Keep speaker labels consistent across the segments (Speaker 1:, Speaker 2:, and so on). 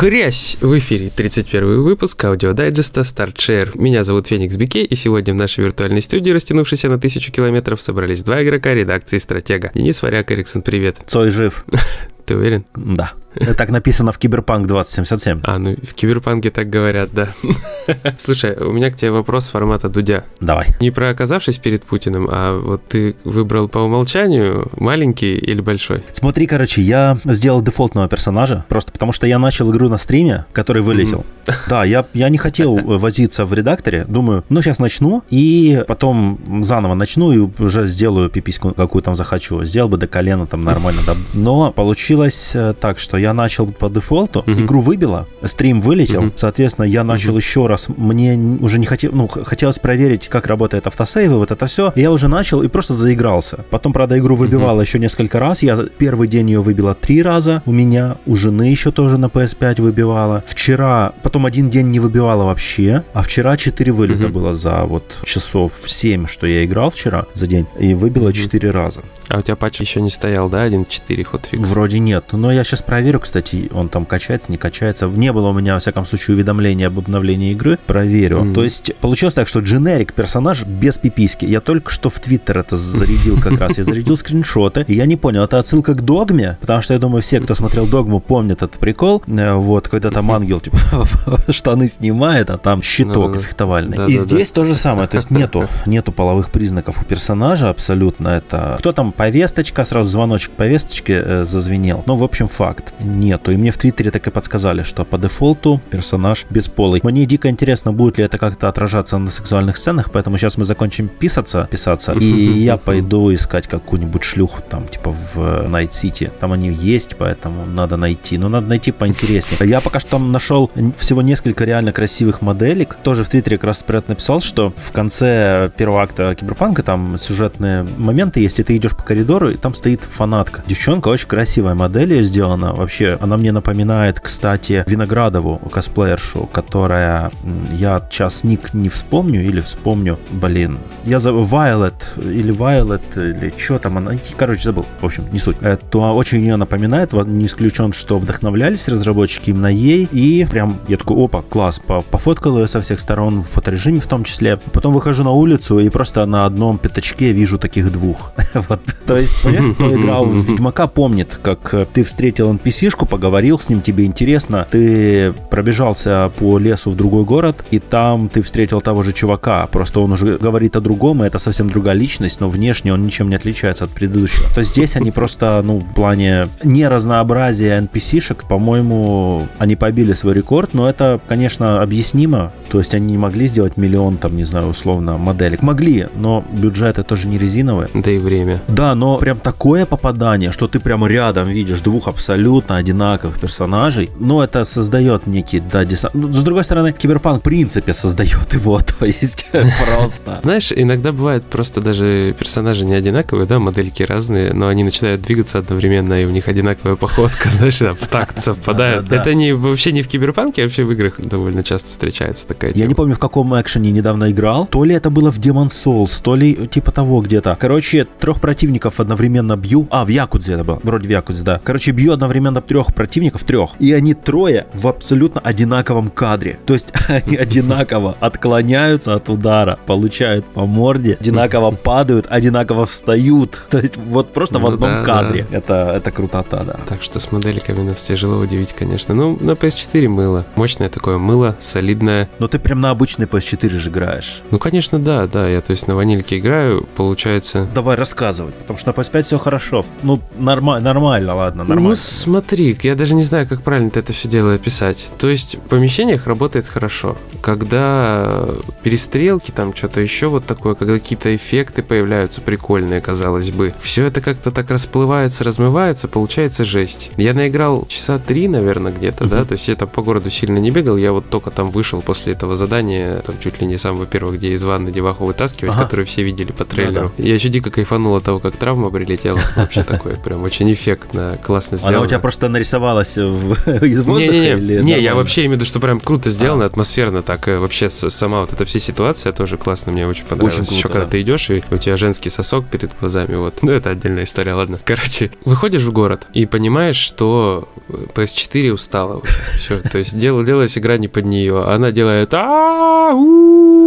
Speaker 1: Хрясь! В эфире 31 выпуск аудиодайджеста StartShare. Меня зовут Феникс Бике, и сегодня в нашей виртуальной студии, растянувшейся на тысячу километров, собрались два игрока редакции «Стратега». Денис Варяк, Эриксон, привет.
Speaker 2: Цой жив.
Speaker 1: Ты уверен?
Speaker 2: Да. Так написано в Киберпанк 2077.
Speaker 1: А, ну в Киберпанке так говорят, да. Слушай, у меня к тебе вопрос формата Дудя.
Speaker 2: Давай.
Speaker 1: Не про оказавшись перед Путиным, а вот ты выбрал по умолчанию маленький или большой?
Speaker 2: Смотри, короче, я сделал дефолтного персонажа, просто потому что я начал игру на стриме, который вылетел. Да, я, я не хотел возиться в редакторе, думаю, ну сейчас начну, и потом заново начну, и уже сделаю пипиську, какую там захочу. Сделал бы до колена там нормально. Да. Но получилось э, так, что я начал по дефолту, uh-huh. игру выбило, стрим вылетел, uh-huh. соответственно, я начал uh-huh. еще раз, мне уже не хотел, ну, хотелось проверить, как работает автосейвы, вот это все, я уже начал и просто заигрался. Потом, правда, игру выбивало uh-huh. еще несколько раз, я первый день ее выбила три раза, у меня, у жены еще тоже на PS5 выбивала. Вчера, потом один день не выбивала вообще, а вчера 4 вылета uh-huh. было за вот часов 7, что я играл вчера за день, и выбила uh-huh. 4 раза.
Speaker 1: А у тебя патч еще не стоял, да, 1.4 хотфикс?
Speaker 2: Вроде нет, но я сейчас проверю проверю, кстати, он там качается, не качается. Не было у меня, во всяком случае, уведомления об обновлении игры. Проверю. Mm-hmm. То есть получилось так, что дженерик персонаж без пиписки. Я только что в Твиттер это зарядил как раз. Я зарядил скриншоты. И я не понял, это отсылка к Догме? Потому что я думаю, все, кто смотрел Догму, помнят этот прикол. Э, вот, когда там ангел, типа, штаны снимает, а там щиток фехтовальный. И здесь то же самое. То есть нету, нету половых признаков у персонажа абсолютно. Это кто там повесточка, сразу звоночек повесточки э, зазвенел. Ну, в общем, факт нету. И мне в Твиттере так и подсказали, что по дефолту персонаж бесполый. Мне дико интересно, будет ли это как-то отражаться на сексуальных сценах, поэтому сейчас мы закончим писаться, писаться, и я пойду искать какую-нибудь шлюху там, типа в Night City. Там они есть, поэтому надо найти. Но надо найти поинтереснее. Я пока что там нашел всего несколько реально красивых моделек. Тоже в Твиттере как раз Спред написал, что в конце первого акта Киберпанка там сюжетные моменты есть, и ты идешь по коридору, и там стоит фанатка. Девчонка очень красивая модель ее сделана, вообще, она мне напоминает, кстати, Виноградову, косплеершу, которая, я сейчас ник не вспомню или вспомню, блин, я за Violet или Violet или что там она, короче, забыл, в общем, не суть. Это очень ее напоминает, не исключен, что вдохновлялись разработчики именно ей, и прям я такой, опа, класс, пофоткал ее со всех сторон, в фоторежиме в том числе. Потом выхожу на улицу и просто на одном пятачке вижу таких двух. вот. То есть, понимаешь, кто играл в Ведьмака, помнит, как ты встретил NPC NPC-шку, поговорил с ним, тебе интересно, ты пробежался по лесу в другой город, и там ты встретил того же чувака, просто он уже говорит о другом, и это совсем другая личность, но внешне он ничем не отличается от предыдущего. То здесь они просто, ну, в плане не разнообразия NPC-шек, по-моему, они побили свой рекорд, но это, конечно, объяснимо, то есть они не могли сделать миллион, там, не знаю, условно, моделек. Могли, но бюджеты тоже не резиновые.
Speaker 1: Да и время.
Speaker 2: Да, но прям такое попадание, что ты прямо рядом видишь двух абсолютно абсолютно одинаковых персонажей, но это создает некий, да, десант. Ну, с другой стороны, Киберпанк в принципе создает его, то есть просто.
Speaker 1: Знаешь, иногда бывает просто даже персонажи не одинаковые, да, модельки разные, но они начинают двигаться одновременно, и у них одинаковая походка, знаешь, в такт совпадает. Это не вообще не в Киберпанке, а вообще в играх довольно часто встречается такая
Speaker 2: Я не помню, в каком экшене недавно играл, то ли это было в Demon Souls, то ли типа того где-то. Короче, трех противников одновременно бью. А, в Якудзе это было, вроде в Якудзе, да. Короче, бью одновременно команда трех противников, трех, и они трое в абсолютно одинаковом кадре. То есть они одинаково отклоняются от удара, получают по морде, одинаково падают, одинаково встают. То есть вот просто в ну одном кадре. Это, это крутота, да.
Speaker 1: Так что с модельками нас тяжело удивить, конечно. Ну, на PS4 мыло. Мощное такое мыло, солидное.
Speaker 2: Но ты прям на обычный PS4 же играешь.
Speaker 1: Ну, конечно, да, да. Я, то есть, на ванильке играю, получается...
Speaker 2: Давай рассказывать, потому что на PS5 все хорошо. Ну, норма- нормально, ладно, нормально. Ну,
Speaker 1: смотри, я даже не знаю, как правильно это все дело описать. То есть в помещениях работает хорошо. Когда перестрелки, там что-то еще вот такое, когда какие-то эффекты появляются прикольные, казалось бы, все это как-то так расплывается, размывается, получается жесть. Я наиграл часа три, наверное, где-то, uh-huh. да, то есть я там по городу сильно не бегал, я вот только там вышел после этого задания, там чуть ли не самого первого, где из ванны деваху вытаскивать,
Speaker 2: Ага.
Speaker 1: который все видели по трейлеру.
Speaker 2: Да-да.
Speaker 1: Я еще дико кайфанул от того, как травма прилетела. Вообще такое прям очень эффектно, классно сделано.
Speaker 2: Она у тебя просто нарисовалась в- из воздуха?
Speaker 1: Не-не-не,
Speaker 2: или
Speaker 1: не, я вообще имею в виду, что прям круто сделано, атмосферно так. э, Вообще сама вот эта вся ситуация тоже классно, мне очень понравилась.
Speaker 2: круто,
Speaker 1: Еще когда
Speaker 2: да.
Speaker 1: ты идешь, и у тебя женский сосок перед глазами, вот. Ну, это отдельная история, ладно. Короче, выходишь в город и понимаешь, что э, PS4 устала уже. Все, то есть дел- делалась игра не под нее. Она делает а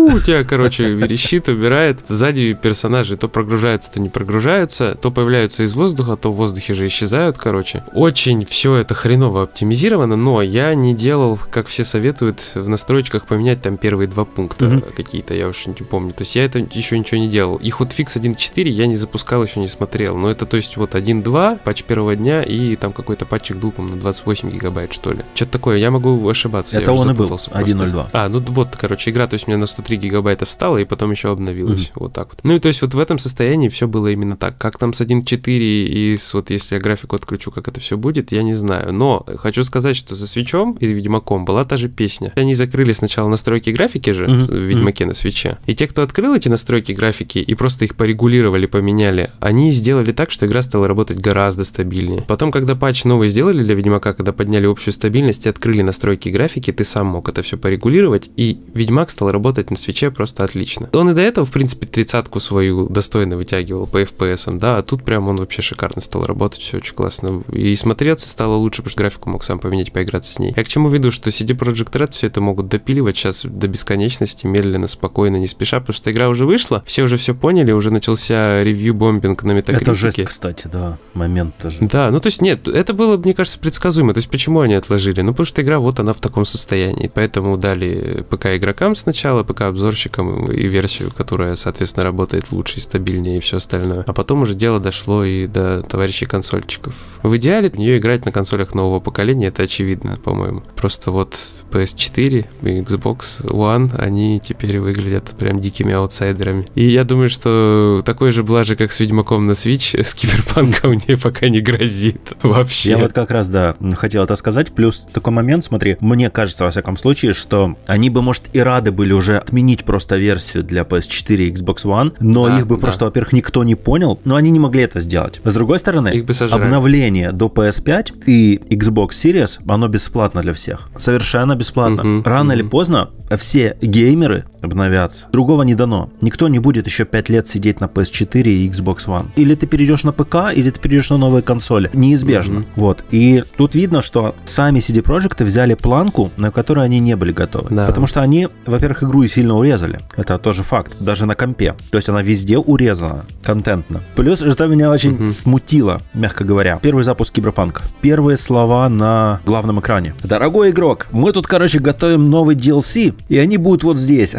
Speaker 1: у тебя, короче, верещит, убирает. Сзади персонажи то прогружаются, то не прогружаются, то появляются из воздуха, то в воздухе же исчезают, короче. Очень все это хреново оптимизировано, но я не делал, как все советуют, в настройках поменять там первые два пункта
Speaker 2: Мгм.
Speaker 1: какие-то, я уж не помню. То есть я это еще ничего не делал. И Hotfix 1.4 я не запускал, еще не смотрел. Но это, то есть, вот 1.2, патч первого дня, и там какой-то патчик был, по-моему, на 28 гигабайт, что ли. Что-то такое, я могу ошибаться.
Speaker 2: Это он и был,
Speaker 1: запутался просто.
Speaker 2: 1.02.
Speaker 1: А, ну вот, короче, игра, то есть у меня на 103 гигабайта встала, и потом еще обновилась. Вот так вот. Ну и то есть вот в этом состоянии все было именно так. Как там с 1.4 и с, вот если я графику отключу, как это все будет, я не знаю. Но хочу сказать, что за свечом и Ведьмаком была та же песня. Они закрыли сначала настройки графики же
Speaker 2: Мгм.
Speaker 1: в Ведьмаке на свече. И те, кто открыл эти настройки графики и просто их порегулировали, поменяли, они сделали так, что игра стала работать гораздо стабильнее. Потом, когда патч новый сделали для Ведьмака, когда подняли общую стабильность и открыли настройки графики, ты сам мог это все порегулировать, и Ведьмак стал работать на свече просто отлично. Он и до этого, в принципе, тридцатку свою достойно вытягивал по FPS, да, а тут прям он вообще шикарно стал работать, все очень классно. И смотреться стало лучше, потому что графику мог сам поменять, поиграться с ней. Я к чему веду, что CD Projekt Red все это могут допиливать сейчас до бесконечности, медленно, спокойно, не спеша, потому что игра уже вышла, все уже все поняли, уже начался ревью-бомбинг на метакритике.
Speaker 2: Это жесть, кстати, да, момент тоже.
Speaker 1: Да, ну то есть нет, это было, мне кажется, предсказуемо. То есть почему они отложили? Ну потому что игра вот она в таком состоянии. Поэтому дали ПК игрокам сначала, ПК обзорщикам и версию, которая, соответственно, работает лучше и стабильнее и все остальное. А потом уже дело дошло и до товарищей консольчиков. В идеале в нее играть на консолях нового поколения, это очевидно, по-моему. Просто вот PS4 и Xbox One, они теперь выглядят прям дикими аутсайдерами. И я думаю, что такой же блажи, как с Ведьмаком на Switch, с Киберпанком мне пока не грозит вообще.
Speaker 2: Я вот как раз, да, хотел это сказать. Плюс такой момент, смотри, мне кажется, во всяком случае, что они бы, может, и рады были уже отменить просто версию для PS4 и Xbox One, но
Speaker 1: Да,
Speaker 2: их бы
Speaker 1: да.
Speaker 2: просто, во-первых, никто не понял, но они не могли это сделать. С другой стороны, обновление до PS5 и Xbox Series, оно бесплатно для всех. Совершенно бесплатно.
Speaker 1: Мгм,
Speaker 2: Рано или
Speaker 1: мгм.
Speaker 2: поздно все геймеры обновятся. Другого не дано. Никто не будет еще 5 лет сидеть на PS4 и Xbox One. Или ты перейдешь на ПК, или ты перейдешь на новые консоли. Неизбежно.
Speaker 1: Мгм.
Speaker 2: Вот. И тут видно, что сами CD Projekt взяли планку, на которую они не были готовы.
Speaker 1: Да.
Speaker 2: Потому что они, во-первых, игру и сильно урезали. Это тоже факт. Даже на компе. То есть она везде урезана контентно. Плюс, что меня очень
Speaker 1: Мгм.
Speaker 2: смутило, мягко говоря, первый запуск Киберпанка. Первые слова на главном экране. Дорогой игрок, мы тут, короче, готовим новый DLC, и они будут вот здесь.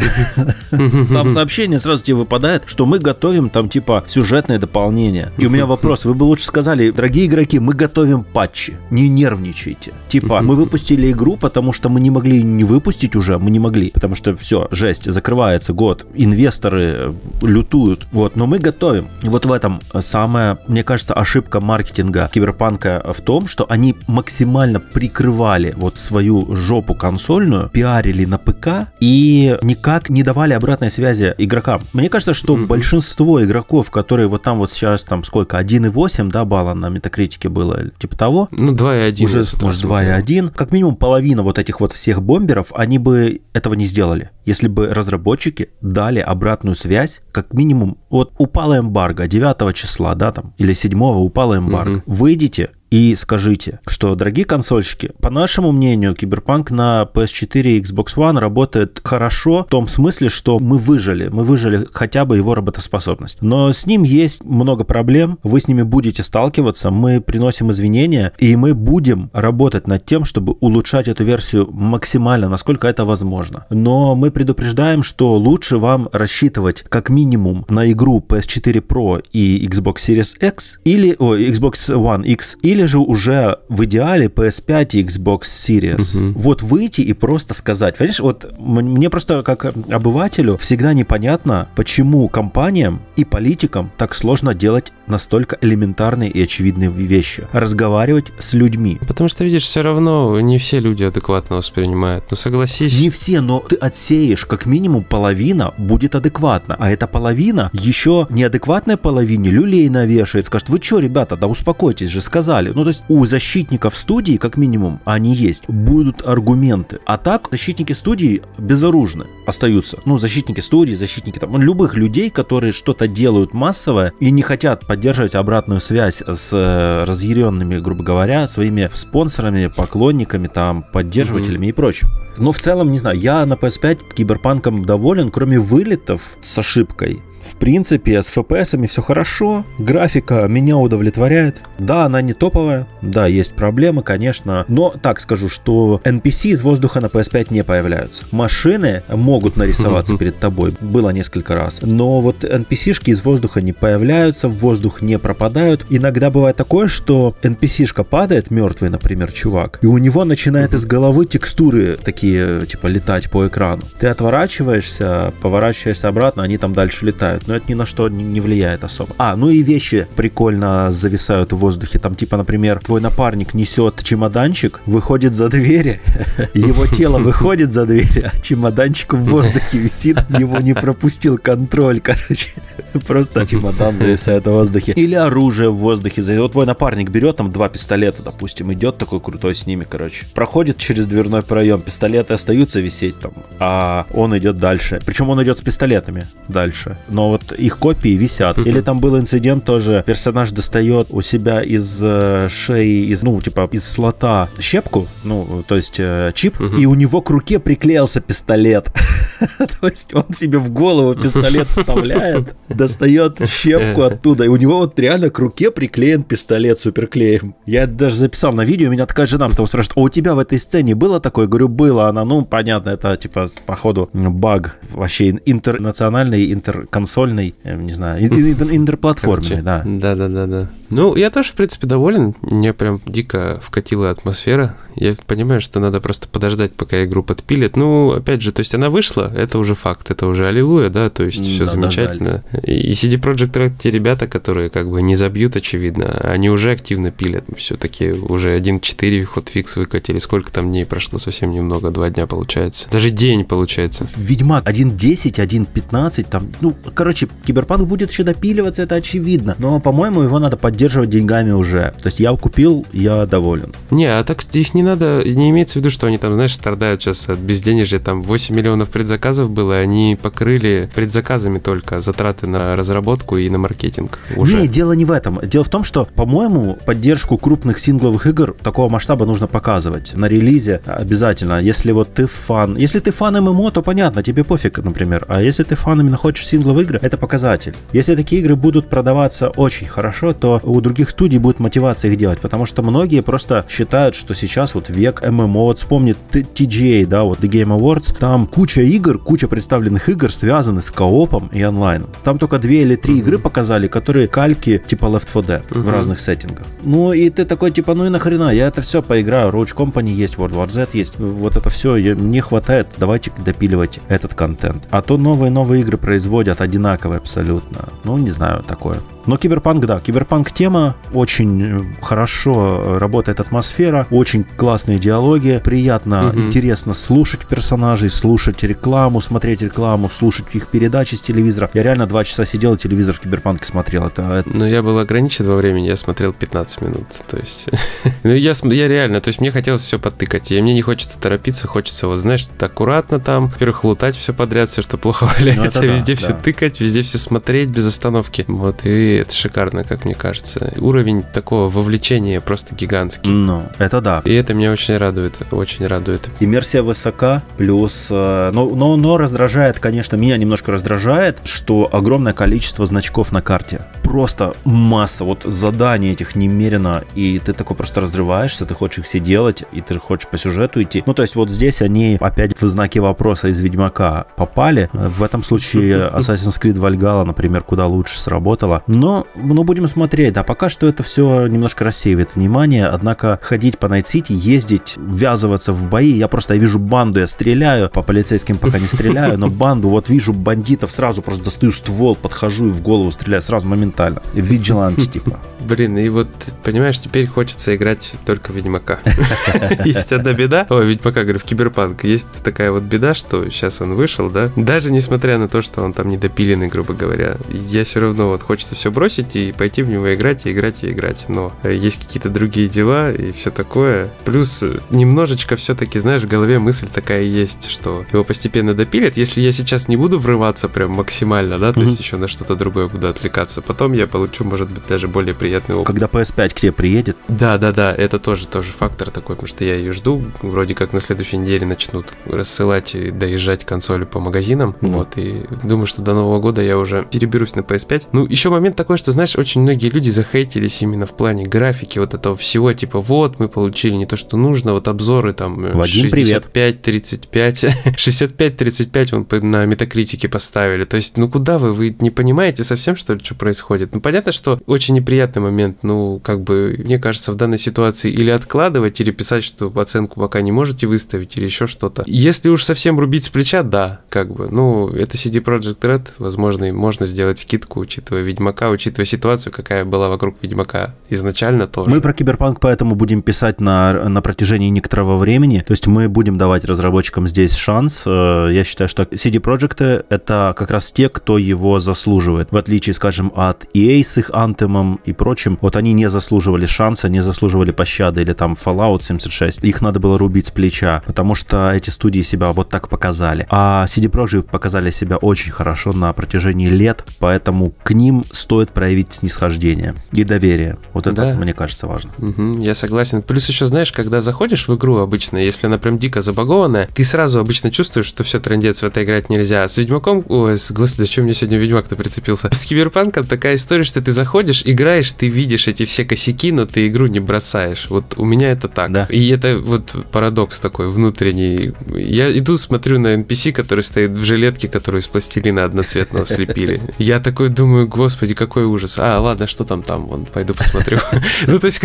Speaker 2: Там сообщение сразу тебе выпадает, что мы готовим там типа сюжетное дополнение. И у меня вопрос, вы бы лучше сказали, дорогие игроки, мы готовим патчи, не нервничайте. Типа, мы выпустили игру, потому что мы не могли не выпустить уже, мы не могли, потому что все, жесть, закрывается год, инвесторы э, лютуют, вот, но мы готовим. И вот в этом самая, мне кажется, ошибка маркетинга Киберпанка в том, что они максимально прикрывали вот свою жопу консольную, пиарили на ПК и никак не давали обратной связи игрокам. Мне кажется, что
Speaker 1: Мгм.
Speaker 2: большинство игроков, которые вот там вот сейчас там сколько, 1,8, да, балла на метакритике было, типа того,
Speaker 1: Ну, 2,1.
Speaker 2: уже, может,
Speaker 1: смотрел.
Speaker 2: 2,1. Как минимум половина вот этих вот всех бомберов, они бы этого не сделали. Если бы разработчики дали обратную связь, как минимум, вот упало эмбарго 9 числа, да, там, или 7 упало эмбарго.
Speaker 1: Мгм.
Speaker 2: Выйдите и скажите, что, дорогие консольщики, по нашему мнению, Киберпанк на PS4 и Xbox One работает хорошо в том смысле, что мы выжили, мы выжили хотя бы его работоспособность. Но с ним есть много проблем, вы с ними будете сталкиваться, мы приносим извинения, и мы будем работать над тем, чтобы улучшать эту версию максимально, насколько это возможно. Но мы предупреждаем, что лучше вам рассчитывать как минимум на игру PS4 Pro и Xbox Series X или о, Xbox One X или Или же уже в идеале PS5 и Xbox Series. Угу. Вот выйти и просто сказать. Понимаешь, вот мне просто как обывателю всегда непонятно, почему компаниям и политикам так сложно делать настолько элементарные и очевидные вещи. Разговаривать с людьми.
Speaker 1: Потому что, видишь, все равно не все люди адекватно воспринимают. Ну, согласись.
Speaker 2: Не все, но ты отсеешь, как минимум половина будет адекватна. А эта половина еще неадекватной половине люлей навешает. Скажет, вы что, ребята, да успокойтесь же, сказали. Ну, то есть у защитников студии, как минимум, они есть, будут аргументы. А так, защитники студии безоружны остаются. Ну, защитники студии, защитники там, любых людей, которые что-то делают массовое и не хотят поддерживать обратную связь с э, разъяренными, грубо говоря, своими спонсорами, поклонниками, там, поддерживателями mm-hmm. и прочим. Но в целом, не знаю, я на PS5 киберпанком доволен, кроме вылетов с ошибкой. В принципе, с FPS все хорошо, графика меня удовлетворяет. Да, она не топовая, да, есть проблемы, конечно, но так скажу, что NPC из воздуха на PS5 не появляются. Машины могут нарисоваться перед тобой, было несколько раз, но вот NPC-шки из воздуха не появляются, в воздух не пропадают. Иногда бывает такое, что NPC-шка падает, мертвый, например, чувак, и у него начинает из головы текстуры такие, типа, летать по экрану. Ты отворачиваешься, поворачиваешься обратно, они там дальше летают летают, но это ни на что не влияет особо. А, ну и вещи прикольно зависают в воздухе. Там, типа, например, твой напарник несет чемоданчик, выходит за двери, его тело выходит за двери, а чемоданчик в воздухе висит, его не пропустил контроль, короче. Просто чемодан зависает в воздухе. Или оружие в воздухе. Вот твой напарник берет там два пистолета, допустим, идет такой крутой с ними, короче. Проходит через дверной проем, пистолеты остаются висеть там, а он идет дальше. Причем он идет с пистолетами дальше. Но вот их копии висят. Или там был инцидент тоже, персонаж достает у себя из э, шеи, из, ну, типа, из слота щепку, ну, то есть э, чип, и у него к руке приклеился пистолет. То есть он себе в голову пистолет вставляет, достает щепку оттуда, и у него вот реально к руке приклеен пистолет суперклеем. Я даже записал на видео, меня такая жена потом спрашивает, а у тебя в этой сцене было такое? говорю, было. Она, ну, понятно, это типа, походу, баг вообще интернациональный, интерконсольный консольный, э, не знаю, интерплатформенный, да.
Speaker 1: Да-да-да-да. Ну, я тоже, в принципе, доволен. Мне прям дико вкатила атмосфера. Я понимаю, что надо просто подождать, пока игру подпилят. Ну, опять же, то есть она вышла, это уже факт, это уже аллилуйя, да, то есть все да, замечательно. Да, да. И CD Projekt те ребята, которые как бы не забьют, очевидно, они уже активно пилят. Все-таки уже 1.4 хотфикс выкатили. Сколько там дней прошло? Совсем немного, два дня получается. Даже день получается.
Speaker 2: Ведьмак 1.10, 1.15, там, ну, короче, Киберпанк будет еще допиливаться, это очевидно. Но, по-моему, его надо поддерживать деньгами уже. То есть я купил, я доволен.
Speaker 1: Не, а так их не надо, не имеется в виду, что они там, знаешь, страдают сейчас от безденежья. Там 8 миллионов предзаказов было, и они покрыли предзаказами только затраты на разработку и на маркетинг. Уже.
Speaker 2: Не, дело не в этом. Дело в том, что, по-моему, поддержку крупных сингловых игр такого масштаба нужно показывать на релизе обязательно. Если вот ты фан, если ты фан ММО, то понятно, тебе пофиг, например. А если ты фан именно хочешь сингловых игр, это показатель. Если такие игры будут продаваться очень хорошо, то у других студий будет мотивация их делать, потому что многие просто считают, что сейчас вот век ММО, вот вспомни TGA, да, вот The Game Awards, там куча игр, куча представленных игр связаны с коопом и онлайном. Там только две или три mm-hmm. игры показали, которые кальки типа Left 4 Dead mm-hmm. в разных сеттингах. Ну и ты такой типа, ну и нахрена, я это все поиграю, Roach Company есть, World War Z есть, вот это все, мне хватает, давайте допиливать этот контент. А то новые-новые игры производят одинаковые абсолютно. Ну, не знаю, такое. Но киберпанк, да, киберпанк тема, очень э, хорошо э, работает атмосфера, очень классные диалоги, приятно, угу. интересно слушать персонажей, слушать рекламу, смотреть рекламу, слушать их передачи с телевизора. Я реально два часа сидел и телевизор в киберпанке смотрел. Это, это...
Speaker 1: Ну, я был ограничен во времени, я смотрел 15 минут, то есть... ну, я, я реально, то есть мне хотелось все подтыкать, и мне не хочется торопиться, хочется, вот, знаешь, аккуратно там, во-первых, лутать все подряд, все, что плохо валяется, ну, везде да, все да. тыкать, везде все смотреть без остановки. Вот, и это шикарно, как мне кажется. Уровень такого вовлечения просто гигантский.
Speaker 2: Ну, это да.
Speaker 1: И это меня очень радует, очень радует.
Speaker 2: Иммерсия высока, плюс... Э, но, но, но раздражает, конечно, меня немножко раздражает, что огромное количество значков на карте просто масса вот заданий этих немерено, и ты такой просто разрываешься, ты хочешь их все делать, и ты хочешь по сюжету идти. Ну, то есть вот здесь они опять в знаке вопроса из Ведьмака попали. В этом случае Assassin's Creed Valhalla, например, куда лучше сработала. Но, ну, будем смотреть. Да, пока что это все немножко рассеивает внимание, однако ходить по Найт-Сити, ездить, ввязываться в бои, я просто я вижу банду, я стреляю, по полицейским пока не стреляю, но банду, вот вижу бандитов, сразу просто достаю ствол, подхожу и в голову стреляю сразу моментально. Vigilante типа.
Speaker 1: Блин, и вот, понимаешь, теперь хочется играть только Ведьмака. Есть одна беда. Ой, Ведьмака, говорю, в Киберпанк. Есть такая вот беда, что сейчас он вышел, да? Даже несмотря на то, что он там недопиленный, грубо говоря, я все равно вот хочется все бросить и пойти в него играть, и играть, и играть. Но есть какие-то другие дела и все такое. Плюс немножечко все-таки, знаешь, в голове мысль такая есть, что его постепенно допилят. Если я сейчас не буду врываться прям максимально, да, то есть еще на что-то другое буду отвлекаться, потом я получу, может быть, даже более приятный опыт.
Speaker 2: Когда PS5 к тебе приедет.
Speaker 1: Да, да, да, это тоже, тоже фактор такой, потому что я ее жду. Вроде как на следующей неделе начнут рассылать и доезжать консоли по магазинам. Mm. Вот, и думаю, что до Нового года я уже переберусь на PS5. Ну, еще момент такой, что, знаешь, очень многие люди захейтились именно в плане графики вот этого всего, типа, вот, мы получили не то, что нужно, вот обзоры там
Speaker 2: Вадим,
Speaker 1: 65, 35, 65, 35 вон на метакритике поставили. То есть, ну куда вы? Вы не понимаете совсем, что ли, что происходит? Ну, понятно, что очень неприятный момент, ну, как бы, мне кажется, в данной ситуации или откладывать, или писать, что оценку пока не можете выставить, или еще что-то. Если уж совсем рубить с плеча, да, как бы, ну, это CD Project Red, возможно, можно сделать скидку, учитывая Ведьмака, учитывая ситуацию, какая была вокруг Ведьмака изначально тоже.
Speaker 2: Мы про Киберпанк поэтому будем писать на, на протяжении некоторого времени, то есть мы будем давать разработчикам здесь шанс. Э, я считаю, что CD Projekt это как раз те, кто его заслуживает, в отличие, скажем, от EA с их Anthem и прочим. Вот они не заслуживали шанса, не заслуживали пощады, или там Fallout 76. Их надо было рубить с плеча, потому что эти студии себя вот так показали. А CD Projekt показали себя очень хорошо на протяжении лет, поэтому к ним стоит проявить снисхождение и доверие. Вот это, да. мне кажется, важно.
Speaker 1: Угу, я согласен. Плюс еще, знаешь, когда заходишь в игру обычно, если она прям дико забагованная, ты сразу обычно чувствуешь, что все трендец в это играть нельзя. А с Ведьмаком, ой, с, господи, зачем мне сегодня Ведьмак-то прицепился? С Киберпанком такая история, что ты заходишь, играешь, ты видишь эти все косяки, но ты игру не бросаешь. Вот у меня это так. Да. И это вот парадокс такой внутренний. Я иду, смотрю на NPC, который стоит в жилетке, которую из пластилина одноцветного слепили. Я такой думаю, господи, какой ужас. А, ладно, что там там, вон, пойду посмотрю. Ну, то есть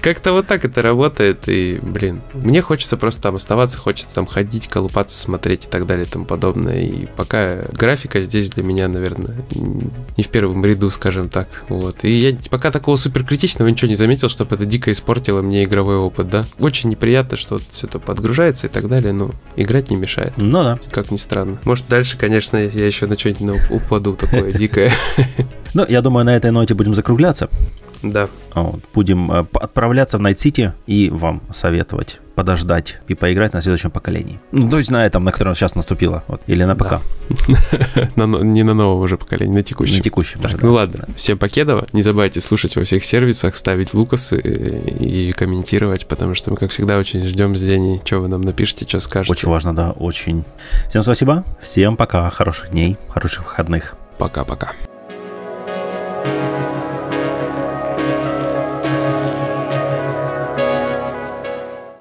Speaker 1: как-то вот так это работает, и, блин, мне хочется просто там оставаться, хочется там ходить, колупаться, смотреть и так далее и тому подобное. И пока графика здесь для меня, наверное, не в первом ряду, скажем так. Вот. И я пока такого супер критичного ничего не заметил, чтобы это дико испортило мне игровой опыт, да. Очень неприятно, что все это подгружается и так далее, но играть не мешает.
Speaker 2: Ну да.
Speaker 1: Как ни странно. Может, дальше, конечно, я еще на что-нибудь упаду такое дикое.
Speaker 2: Ну, я думаю, на этой ноте будем закругляться.
Speaker 1: Да.
Speaker 2: Вот. Будем э, отправляться в Найт-Сити и вам советовать подождать и поиграть на следующем поколении. Ну, то есть на этом, на котором сейчас наступило. Вот. Или на ПК.
Speaker 1: Не на новом уже поколении, на текущем.
Speaker 2: На текущем.
Speaker 1: Так, ну ладно. Всем покедово. Не забывайте слушать во всех сервисах, ставить лайкосы и комментировать, потому что мы, как всегда, очень ждем с Деней, что вы нам напишите, что скажете.
Speaker 2: Очень важно, да, очень. Всем спасибо. Всем пока. Хороших дней, хороших выходных.
Speaker 1: Пока-пока.